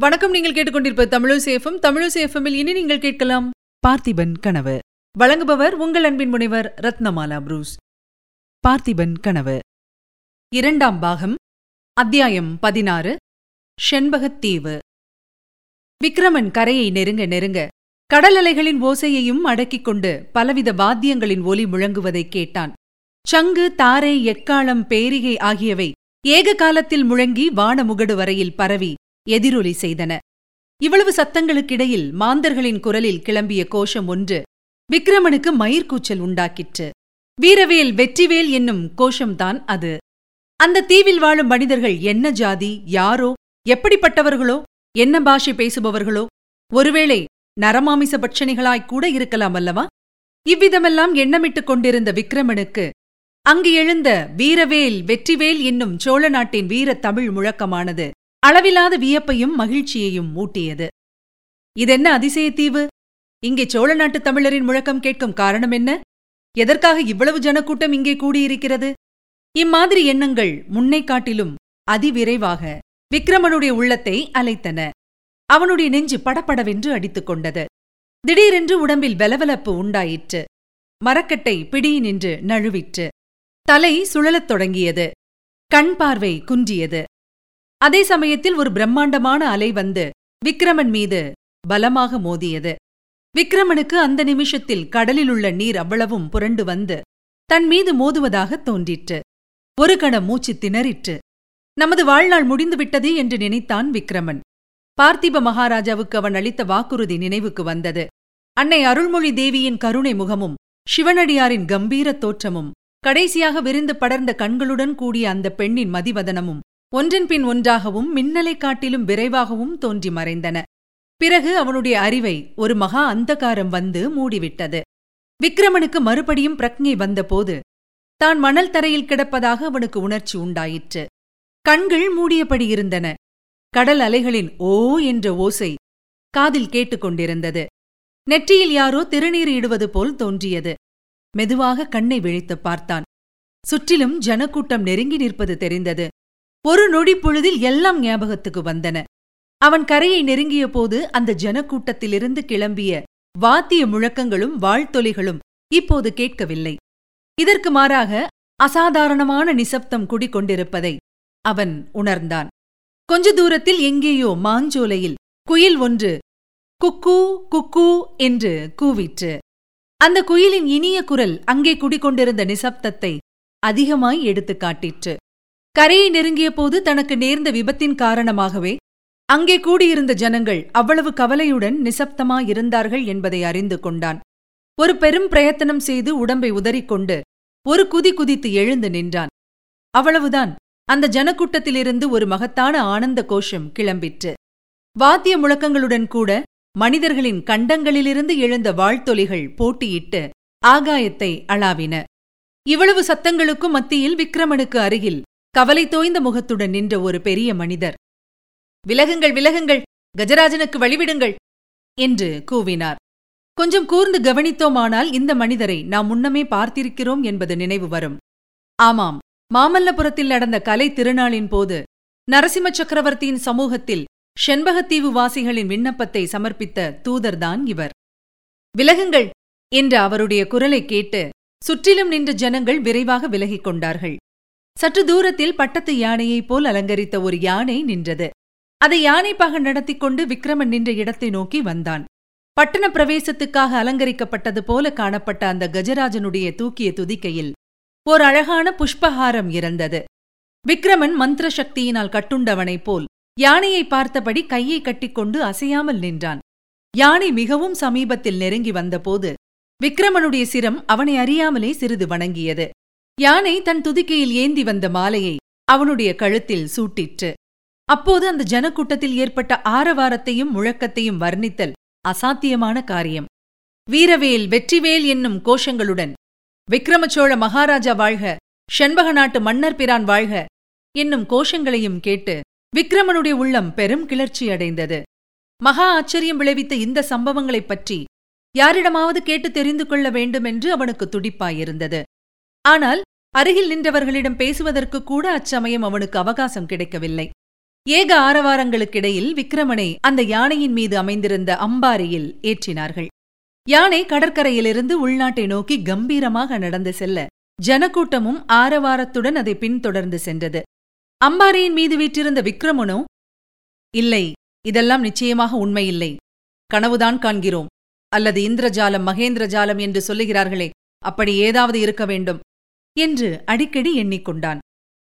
வணக்கம் நீங்கள் கேட்டுக்கொண்டிருப்ப தமிழசேஃபம் தமிழசேஃபமில் இனி நீங்கள் கேட்கலாம் பார்த்திபன் கனவு. வழங்குபவர் உங்கள் அன்பின் முனைவர் ரத்னமாலா புரூஸ். பார்த்திபன் கனவு. இரண்டாம் பாகம் அத்தியாயம் பதினாறு ஷெண்பகத்தீவு விக்ரமன் கரையை நெருங்க நெருங்க கடல் அலைகளின் ஓசையையும் அடக்கிக் கொண்டு பலவித வாத்தியங்களின் ஒலி முழங்குவதைக் கேட்டான். சங்கு தாரை எக்காளம் பேரிகை ஆகியவை ஏக காலத்தில் முழங்கி வானமுகடு வரையில் பரவி எதிரொலி செய்தன. இவ்வளவு சத்தங்களுக்கிடையில் மாந்தர்களின் குரலில் கிளம்பிய கோஷம் ஒன்று விக்ரமனுக்கு மயிர்கூச்சல் உண்டாக்கிற்று. வீரவேல் வெற்றிவேல் என்னும் கோஷம்தான் அது. அந்த தீவில் வாழும் மனிதர்கள் என்ன ஜாதி யாரோ எப்படிப்பட்டவர்களோ என்ன பாஷை பேசுபவர்களோ ஒருவேளை நரமாமிச பட்சணிகளாய்க் கூட இருக்கலாம் அல்லவா? இவ்விதமெல்லாம் எண்ணமிட்டுக் கொண்டிருந்த விக்ரமனுக்கு அங்கு எழுந்த வீரவேல் வெற்றிவேல் என்னும் சோழ நாட்டின் வீரத் தமிழ் முழக்கமானது அளவிலாத வியப்பையும் மகிழ்ச்சியையும் ஊட்டியது இதென்ன அதிசயத்தீவு இங்கே சோழ நாட்டுத் தமிழரின் முழக்கம் கேட்கும் காரணம் என்ன? எதற்காக இவ்வளவு ஜனக்கூட்டம் இங்கே கூடியிருக்கிறது? இம்மாதிரி எண்ணங்கள் முன்னை காட்டிலும் அதிவிரைவாக விக்ரமனுடைய உள்ளத்தை அலைத்தன. அவனுடைய நெஞ்சு படப்படவென்று அடித்துக் கொண்டது. திடீரென்று உடம்பில் வெலவலப்பு உண்டாயிற்று. மரக்கட்டை பிடியினின்று நழுவிற்று. தலை சுழலத் தொடங்கியது. கண் பார்வை குன்றியது. அதே சமயத்தில் ஒரு பிரம்மாண்டமான அலை வந்து விக்ரமன் மீது பலமாக மோதியது. விக்ரமனுக்கு அந்த நிமிஷத்தில் கடலிலுள்ள நீர் அவ்வளவும் புரண்டு வந்து தன் மீது மோதுவதாகத் தோன்றிற்று. ஒரு கணம் மூச்சு திணறிற்று. நமது வாழ்நாள் முடிந்துவிட்டது என்று நினைத்தான் விக்ரமன். பார்த்திப மகாராஜாவுக்கு அவன் அளித்த வாக்குறுதி நினைவுக்கு வந்தது. அன்னை அருள்மொழி தேவியின் கருணை முகமும் சிவனடியாரின் கம்பீரத் தோற்றமும் கடைசியாக விரிந்து படர்ந்த கண்களுடன் கூடிய அந்த பெண்ணின் மதிவதனமும் ஒன்றன் பின் ஒன்றாகவும் மின்னலைக் காட்டிலும் விரைவாகவும் தோன்றி மறைந்தன. பிறகு அவனுடைய அறிவை ஒரு மகா அந்தகாரம் வந்து மூடிவிட்டது. விக்ரமனுக்கு மறுபடியும் பிரக்ஞை வந்தபோது தான் மணல் தரையில் கிடப்பதாக அவனுக்கு உணர்ச்சி உண்டாயிற்று. கண்கள் மூடியபடி இருந்தன. கடல் அலைகளின் ஓ என்ற ஓசை காதில் கேட்டுக்கொண்டிருந்தது. நெற்றியில் யாரோ திருநீர் இடுவது போல் தோன்றியது. மெதுவாக கண்ணை விழித்துப் பார்த்தான். சுற்றிலும் ஜனக்கூட்டம் நெருங்கி நிற்பது தெரிந்தது. ஒரு நொடி பொழுதில் எல்லாம் ஞாபகத்துக்கு வந்தன. அவன் கரையை நெருங்கிய போது அந்த ஜனக்கூட்டத்திலிருந்து கிளம்பிய வாத்திய முழக்கங்களும் வாழ்த்தொலிகளும் இப்போது கேட்கவில்லை. இதற்கு மாறாக அசாதாரணமான நிசப்தம் குடிக்கொண்டிருப்பதை அவன் உணர்ந்தான். கொஞ்ச தூரத்தில் எங்கேயோ மாஞ்சோலையில் குயில் ஒன்று குக்கூ குக்கூ என்று கூவிற்று. அந்த குயிலின் இனிய குரல் அங்கே குடிக்கொண்டிருந்த நிசப்தத்தை அதிகமாய் எடுத்துக் காட்டிற்று. கரையை நெருங்கிய போது தனக்கு நேர்ந்த விபத்தின் காரணமாகவே அங்கே கூடியிருந்த ஜனங்கள் அவ்வளவு கவலையுடன் நிசப்தமாயிருந்தார்கள் என்பதை அறிந்து கொண்டான். ஒரு பெரும் பிரயத்தனம் செய்து உடம்பை உதறிக்கொண்டு ஒரு குதி குதித்து எழுந்து நின்றான். அவ்வளவுதான். அந்த ஜனக்கூட்டத்திலிருந்து ஒரு மகத்தான ஆனந்த கோஷம் கிளம்பிற்று. வாத்திய முழக்கங்களுடன் கூட மனிதர்களின் கண்டங்களிலிருந்து எழுந்த வாழ்த்தொலிகள் போட்டியிட்டு ஆகாயத்தை அளாவின. இவ்வளவு சத்தங்களுக்கும் மத்தியில் விக்ரமனுக்கு அருகில் கவலை தோய்ந்த முகத்துடன் நின்ற ஒரு பெரிய மனிதர். விலகுங்கள் விலகுங்கள் கஜராஜனுக்கு வழிவிடுங்கள் என்று கூவினார். கொஞ்சம் கூர்ந்து கவனித்தோமானால் இந்த மனிதரை நாம் முன்னமே பார்த்திருக்கிறோம் என்பது நினைவு வரும். ஆமாம் மாமல்லபுரத்தில் நடந்த கலை திருநாளின் போது நரசிம்ம சக்கரவர்த்தியின் சமூகத்தில் செண்பகத்தீவு வாசிகளின் விண்ணப்பத்தை சமர்ப்பித்த தூதர்தான் இவர். விலகுங்கள் என்ற அவருடைய குரலை கேட்டு சுற்றிலும் நின்ற ஜனங்கள் விரைவாக விலகிக் கொண்டார்கள். சற்று தூரத்தில் பட்டத்து யானையைப் போல் அலங்கரித்த ஒரு யானை நின்றது. அதை யானைப்பாக நடத்திக் கொண்டு விக்ரமன் நின்ற இடத்தை நோக்கி வந்தான். பட்டண பிரவேசத்துக்காக அலங்கரிக்கப்பட்டது போல காணப்பட்ட அந்த கஜராஜனுடைய தூக்கிய துதிக்கையில் ஓர் அழகான புஷ்பஹாரம் இருந்தது விக்ரமன் மந்திர சக்தியினால் கட்டுண்டவனைப் போல் யானையை பார்த்தபடி கையை கட்டிக்கொண்டு அசையாமல் நின்றான். யானை மிகவும் சமீபத்தில் நெருங்கி வந்தபோது விக்ரமனுடைய சிரம் அவனை அறியாமலே சிறிது வணங்கியது. யானை தன் துதிக்கையில் ஏந்தி வந்த மாலையை அவனுடைய கழுத்தில் சூட்டிற்று. அப்போது அந்த ஜனக்கூட்டத்தில் ஏற்பட்ட ஆரவாரத்தையும் முழக்கத்தையும் வர்ணித்தல் அசாத்தியமான காரியம். வீரவேல் வெற்றிவேல் என்னும் கோஷங்களுடன் விக்ரமச்சோழ மகாராஜா வாழ்க செண்பக நாட்டு மன்னர் பிரான் வாழ்க என்னும் கோஷங்களையும் கேட்டு விக்ரமனுடைய உள்ளம் பெரும் கிளர்ச்சி அடைந்தது. மகா ஆச்சரியம் விளைவித்த இந்த சம்பவங்களைப் பற்றி யாரிடமாவது கேட்டு தெரிந்து கொள்ள வேண்டுமென்று அவனுக்கு துடிப்பாயிருந்தது. ஆனால் அருகில் நின்றவர்களிடம் பேசுவதற்கு கூட அச்சமயம் அவனுக்கு அவகாசம் கிடைக்கவில்லை. ஏக ஆரவாரங்களுக்கிடையில் விக்கிரமனை அந்த யானையின் மீது அமைந்திருந்த அம்பாரியில் ஏற்றினார்கள். யானை கடற்கரையிலிருந்து உள்நாட்டை நோக்கி கம்பீரமாக நடந்து செல்ல ஜனக்கூட்டமும் ஆரவாரத்துடன் அதை பின்தொடர்ந்து சென்றது. அம்பாரியின் மீது வீற்றிருந்த விக்ரமனோ இல்லை இதெல்லாம் நிச்சயமாக உண்மையில்லை. கனவுதான் காண்கிறோம். அல்லது இந்திரஜாலம் மகேந்திரஜாலம் என்று சொல்லுகிறார்களே அப்படி ஏதாவது இருக்க வேண்டும். என்று அடிக்கடி எண்ணிக்கொண்டான்.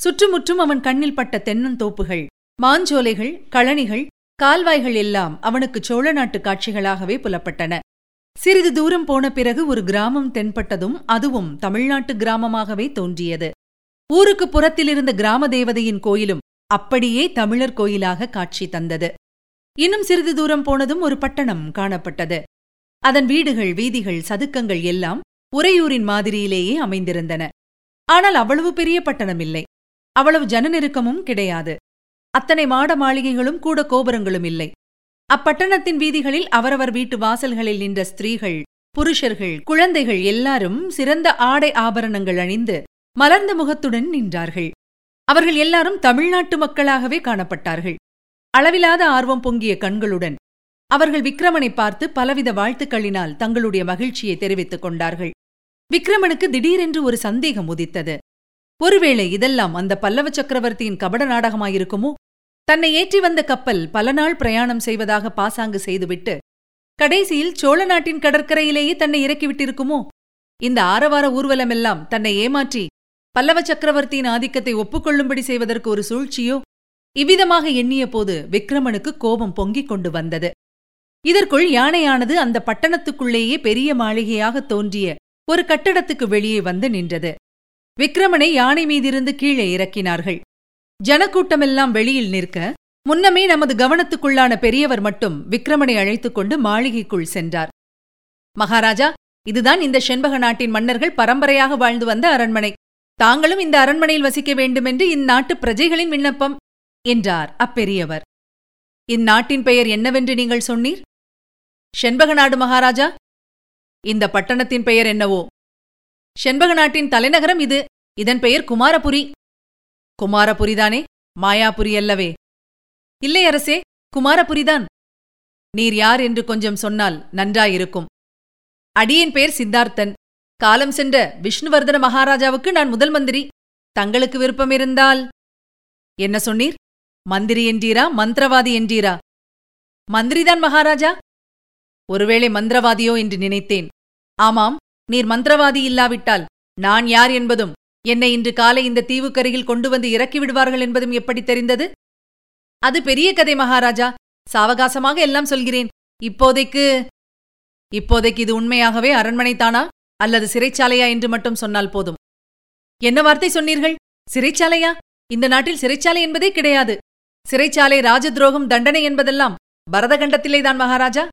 சுற்றுமுற்றும் அவன் கண்ணில் பட்ட தென்னந்தோப்புகள் மாஞ்சோலைகள் கழனிகள் கால்வாய்கள் எல்லாம் அவனுக்கு சோழ நாட்டு காட்சிகளாகவே புலப்பட்டன. சிறிது தூரம் போன பிறகு ஒரு கிராமம் தென்பட்டதும் அதுவும் தமிழ்நாட்டு கிராமமாகவே தோன்றியது. ஊருக்கு புறத்திலிருந்த கிராம தேவதையின் கோயிலும் அப்படியே தமிழர் கோயிலாக காட்சி தந்தது. இன்னும் சிறிது தூரம் போனதும் ஒரு பட்டணம் காணப்பட்டது. அதன் வீடுகள் வீதிகள் சதுக்கங்கள் எல்லாம் உறையூரின் மாதிரியிலேயே அமைந்திருந்தன. ஆனால் அவ்வளவு பெரிய பட்டணம் இல்லை அவ்வளவு ஜன நெருக்கமும் கிடையாது. அத்தனை மாட மாளிகைகளும் கூட கோபுரங்களும் இல்லை. அப்பட்டணத்தின் வீதிகளில் அவரவர் வீட்டு வாசல்களில் நின்ற ஸ்திரீகள் புருஷர்கள் குழந்தைகள் எல்லாரும் சிறந்த ஆடை ஆபரணங்கள் அணிந்து மலர்ந்த முகத்துடன் நின்றார்கள். அவர்கள் எல்லாரும் தமிழ்நாட்டு மக்களாகவே காணப்பட்டார்கள். அளவிலாத ஆர்வம் பொங்கிய கண்களுடன் அவர்கள் விக்ரமனை பார்த்து பலவித வாழ்த்துக்களினால் தங்களுடைய மகிழ்ச்சியை தெரிவித்துக் கொண்டார்கள். விக்ரமனுக்கு திடீரென்று ஒரு சந்தேகம் உதித்தது. ஒருவேளை இதெல்லாம் அந்த பல்லவ சக்கரவர்த்தியின் கபட நாடகமாயிருக்குமோ? தன்னை ஏற்றி வந்த கப்பல் பல நாள் பிரயாணம் செய்வதாக பாசாங்கு செய்துவிட்டு கடைசியில் சோழ நாட்டின் கடற்கரையிலேயே தன்னை இறக்கிவிட்டிருக்குமோ? இந்த ஆரவார ஊர்வலமெல்லாம் தன்னை ஏமாற்றி பல்லவ சக்கரவர்த்தியின் ஆதிக்கத்தை ஒப்புக்கொள்ளும்படி செய்வதற்கு ஒரு சூழ்ச்சியோ? இவ்விதமாக எண்ணிய போது விக்ரமனுக்கு கோபம் பொங்கிக் கொண்டு வந்தது. இதற்குள் யானையானது அந்த பட்டணத்துக்குள்ளேயே பெரிய மாளிகையாக தோன்றிய ஒரு கட்டடத்துக்கு வெளியே வந்து நின்றது. விக்ரமனை யானை மீதிருந்து கீழே இறக்கினார்கள். ஜனக்கூட்டமெல்லாம் வெளியில் நிற்க முன்னமே நமது கவனத்துக்குள்ளான பெரியவர் மட்டும் விக்ரமனை அழைத்துக் கொண்டு மாளிகைக்குள் சென்றார். மகாராஜா இதுதான் இந்த செண்பக நாட்டின் மன்னர்கள் பரம்பரையாக வாழ்ந்து வந்த அரண்மனை. தாங்களும் இந்த அரண்மனையில் வசிக்க வேண்டுமென்று இந்நாட்டு பிரஜைகளின் விண்ணப்பம் என்றார் அப்பெரியவர். இந்நாட்டின் பெயர் என்னவென்று நீங்கள் சொன்னீர்? செண்பக நாடு மகாராஜா. இந்த பட்டணத்தின் பெயர் என்னவோ? செண்பக நாட்டின் தலைநகரம் இது. இதன் பெயர் குமாரபுரி. குமாரபுரிதானே? மாயாபுரி அல்லவே. இல்லை அரசே குமாரபுரிதான். நீர் யார் என்று கொஞ்சம் சொன்னால் நன்றாயிருக்கும். அடியின் பெயர் சித்தார்த்தன். காலம் சென்ற விஷ்ணுவர்தன மகாராஜாவுக்கு நான் முதல் மந்திரி. தங்களுக்கு விருப்பம் இருந்தால். என்ன சொன்னீர்? மந்திரி என்றீரா மந்திரவாதி என்றீரா? மந்திரிதான் மகாராஜா. ஒருவேளை மந்திரவாதியோ என்று நினைத்தேன். ஆமாம் நீர் மந்திரவாதி இல்லாவிட்டால் நான் யார் என்பதும் என்னை இன்று காலை இந்த தீவுக்கரையில் கொண்டு வந்து இறக்கி விடுவார்கள் என்பதும் எப்படி தெரிந்தது? அது பெரிய கதை மகாராஜா. சாவகாசமாக எல்லாம் சொல்கிறேன். இப்போதைக்கு இப்போதைக்கு இது உண்மையாகவே அரண்மனைத்தானா? அல்லது சிறைச்சாலையா என்று மட்டும் சொன்னால் போதும். என்ன வார்த்தை சொன்னீர்கள்? சிறைச்சாலையா? இந்த நாட்டில் சிறைச்சாலை என்பதே கிடையாது. சிறைச்சாலை ராஜதுரோகம் தண்டனை என்பதெல்லாம் பரதகண்டத்திலேதான் மகாராஜா.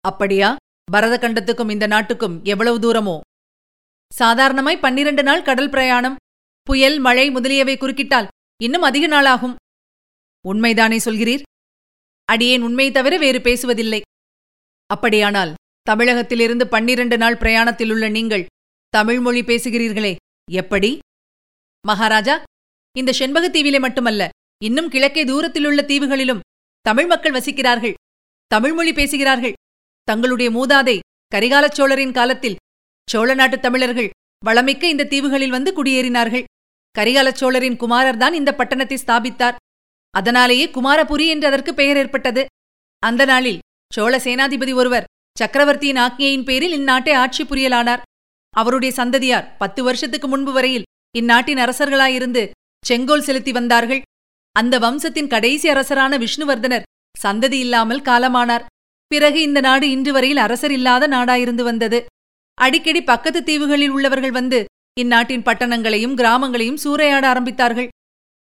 அப்படியா? பரதகண்டத்துக்கும் இந்த நாட்டுக்கும் எவ்வளவு தூரமோ? சாதாரணமாய் பன்னிரண்டு நாள் கடல் பிரயாணம் புயல் மழை முதலியவை குறுக்கிட்டால் இன்னும் அதிக நாளாகும். உண்மைதானே சொல்கிறீர்? அடியேன் உண்மை தவிர வேறு பேசுவதில்லை. அப்படியானால் தமிழகத்திலிருந்து பன்னிரண்டு நாள் பிரயாணத்தில் உள்ள நீங்கள் தமிழ் மொழி பேசுகிறீர்களே எப்படி? மகாராஜா இந்த செண்பகத்தீவிலே மட்டுமல்ல இன்னும் கிழக்கே தூரத்திலுள்ள தீவுகளிலும் தமிழ் மக்கள் வசிக்கிறார்கள் தமிழ்மொழி பேசுகிறார்கள். தங்களுடைய மூதாதை கரிகாலச் சோழரின் காலத்தில் சோழ நாட்டுத் தமிழர்கள் வளமிக்க இந்த தீவுகளில் வந்து குடியேறினார்கள். கரிகாலச் சோழரின் குமாரர்தான் இந்த பட்டணத்தை ஸ்தாபித்தார். அதனாலேயே குமாரபுரி என்று அதற்கு பெயர் ஏற்பட்டது. அந்த நாளில் சோழ சேனாதிபதி ஒருவர் சக்கரவர்த்தியின் ஆக்ஞையின் பேரில் இந்நாட்டை ஆட்சி புரியலானார். அவருடைய சந்ததியார் பத்து வருஷத்துக்கு முன்பு வரையில் இந்நாட்டின் அரசர்களாயிருந்து செங்கோல் செலுத்தி வந்தார்கள். அந்த வம்சத்தின் கடைசி அரசரான விஷ்ணுவர்தனர் சந்ததி இல்லாமல் காலமானார். பிறகு இந்த நாடு இன்று வரையில் அரசர் இல்லாத நாடாயிருந்து வந்தது. அடிக்கடி பக்கத்து தீவுகளில் உள்ளவர்கள் வந்து இந்நாட்டின் பட்டணங்களையும் கிராமங்களையும் சூறையாட ஆரம்பித்தார்கள்.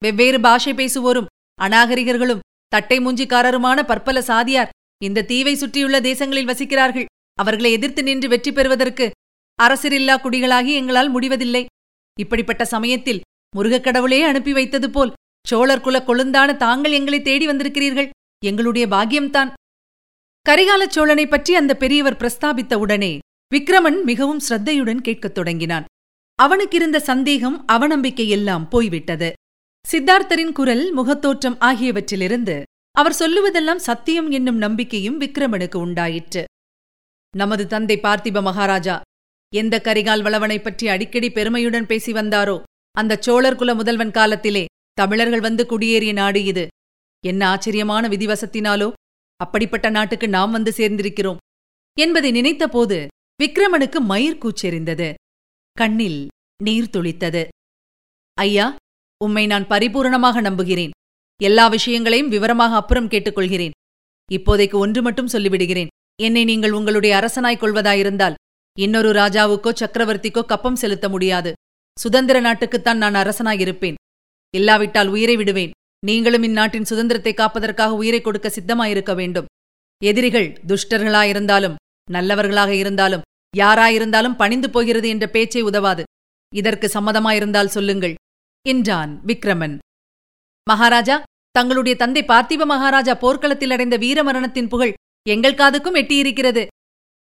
வெவ்வேறு பாஷை பேசுவோரும் அநாகரிகர்களும் தட்டை மூஞ்சிக்காரருமான பற்பல சாதியார் இந்த தீவை சுற்றியுள்ள தேசங்களில் வசிக்கிறார்கள். அவர்களை எதிர்த்து நின்று வெற்றி பெறுவதற்கு அரசரில்லா குடிகளாகி எங்களால் முடிவதில்லை. இப்படிப்பட்ட சமயத்தில் முருகக் கடவுளே அனுப்பி வைத்தது போல் சோழர் குல கொழுந்தான தாங்கள் எங்களை தேடி வந்திருக்கிறீர்கள். எங்களுடைய பாக்கியம்தான். கரிகாலச் சோழனை பற்றி அந்த பெரியவர் பிரஸ்தாபித்த உடனே விக்ரமன் மிகவும் ஸ்ரத்தையுடன் கேட்கத் தொடங்கினான். அவனுக்கிருந்த சந்தேகம் அவநம்பிக்கை எல்லாம் போய்விட்டது. சித்தார்த்தரின் குரல் முகத்தோற்றம் ஆகியவற்றிலிருந்து அவர் சொல்லுவதெல்லாம் சத்தியம் என்னும் நம்பிக்கையும் விக்ரமனுக்கு உண்டாயிற்று. நமது தந்தை பார்த்திப மகாராஜா எந்த கரிகால் வளவனைப் பற்றி அடிக்கடி பெருமையுடன் பேசி வந்தாரோ அந்த சோழர் குல முதல்வன் காலத்திலே தமிழர்கள் வந்து குடியேறிய நாடு இது. என்ன ஆச்சரியமான விதிவசத்தினாலோ அப்படிப்பட்ட நாட்டுக்கு நாம் வந்து சேர்ந்திருக்கிறோம் என்பதை நினைத்தபோது விக்ரமனுக்கு மயிர் கூச்செறிந்தது கண்ணில் நீர் துளித்தது. ஐயா உம்மை நான் பரிபூரணமாக நம்புகிறேன். எல்லா விஷயங்களையும் விவரமாக அப்புறம் கேட்டுக்கொள்கிறேன். இப்போதைக்கு ஒன்று மட்டும் சொல்லிவிடுகிறேன். என்னை நீங்கள் உங்களுடைய அரசனாய்க் கொள்வதாயிருந்தால் இன்னொரு ராஜாவுக்கோ சக்கரவர்த்திக்கோ கப்பம் செலுத்த முடியாது. சுதந்திர நாட்டுக்குத்தான் நான் அரசனாயிருப்பேன். இல்லாவிட்டால் உயிரை விடுவேன். நீங்களும் இந்நாட்டின் சுதந்திரத்தை காப்பதற்காக உயிரை கொடுக்க சித்தமாயிருக்க வேண்டும். எதிரிகள் துஷ்டர்களாயிருந்தாலும் நல்லவர்களாக இருந்தாலும் யாராயிருந்தாலும் பணிந்து போகிறது என்ற பேச்சை உதவாது. இதற்கு சம்மதமாயிருந்தால் சொல்லுங்கள். என்றான் விக்ரமன். மகாராஜா தங்களுடைய தந்தை பார்த்திப மகாராஜா போர்க்களத்தில் அடைந்த வீரமரணத்தின் புகழ் எங்கள் காதுக்கும் எட்டியிருக்கிறது.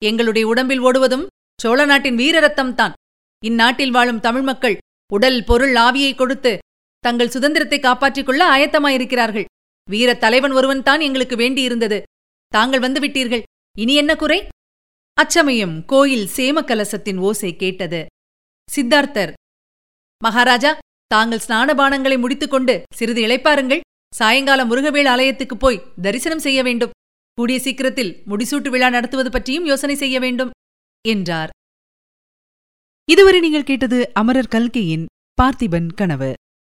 எங்களுடைய உடம்பில் ஓடுவதும் சோழ நாட்டின் வீரரத்தம்தான். இந்நாட்டில் வாழும் தமிழ் மக்கள் உடல் பொருள் ஆவியை கொடுத்து தங்கள் சுதந்திரத்தை காப்பாற்றிக் கொள்ள ஆயத்தமாயிருக்கிறார்கள். வீர தலைவன் ஒருவன் தான் எங்களுக்கு வேண்டியிருந்தது. தாங்கள் வந்துவிட்டீர்கள். இனி என்ன குறை? அச்சமயம் கோயில் சேமக்கலசத்தின் ஓசை கேட்டது. சித்தார்த்தர் மகாராஜா தாங்கள் ஸ்நானபானங்களை முடித்துக்கொண்டு சிறிது இளைப்பாருங்கள். சாயங்கால முருகவேள் ஆலயத்துக்குப் போய் தரிசனம் செய்ய வேண்டும். கூடிய சீக்கிரத்தில் முடிசூட்டு விழா நடத்துவது பற்றியும் யோசனை செய்ய வேண்டும் என்றார். இதுவரை நீங்கள் கேட்டது அமரர் கல்கையின் பார்த்திபன் கனவு.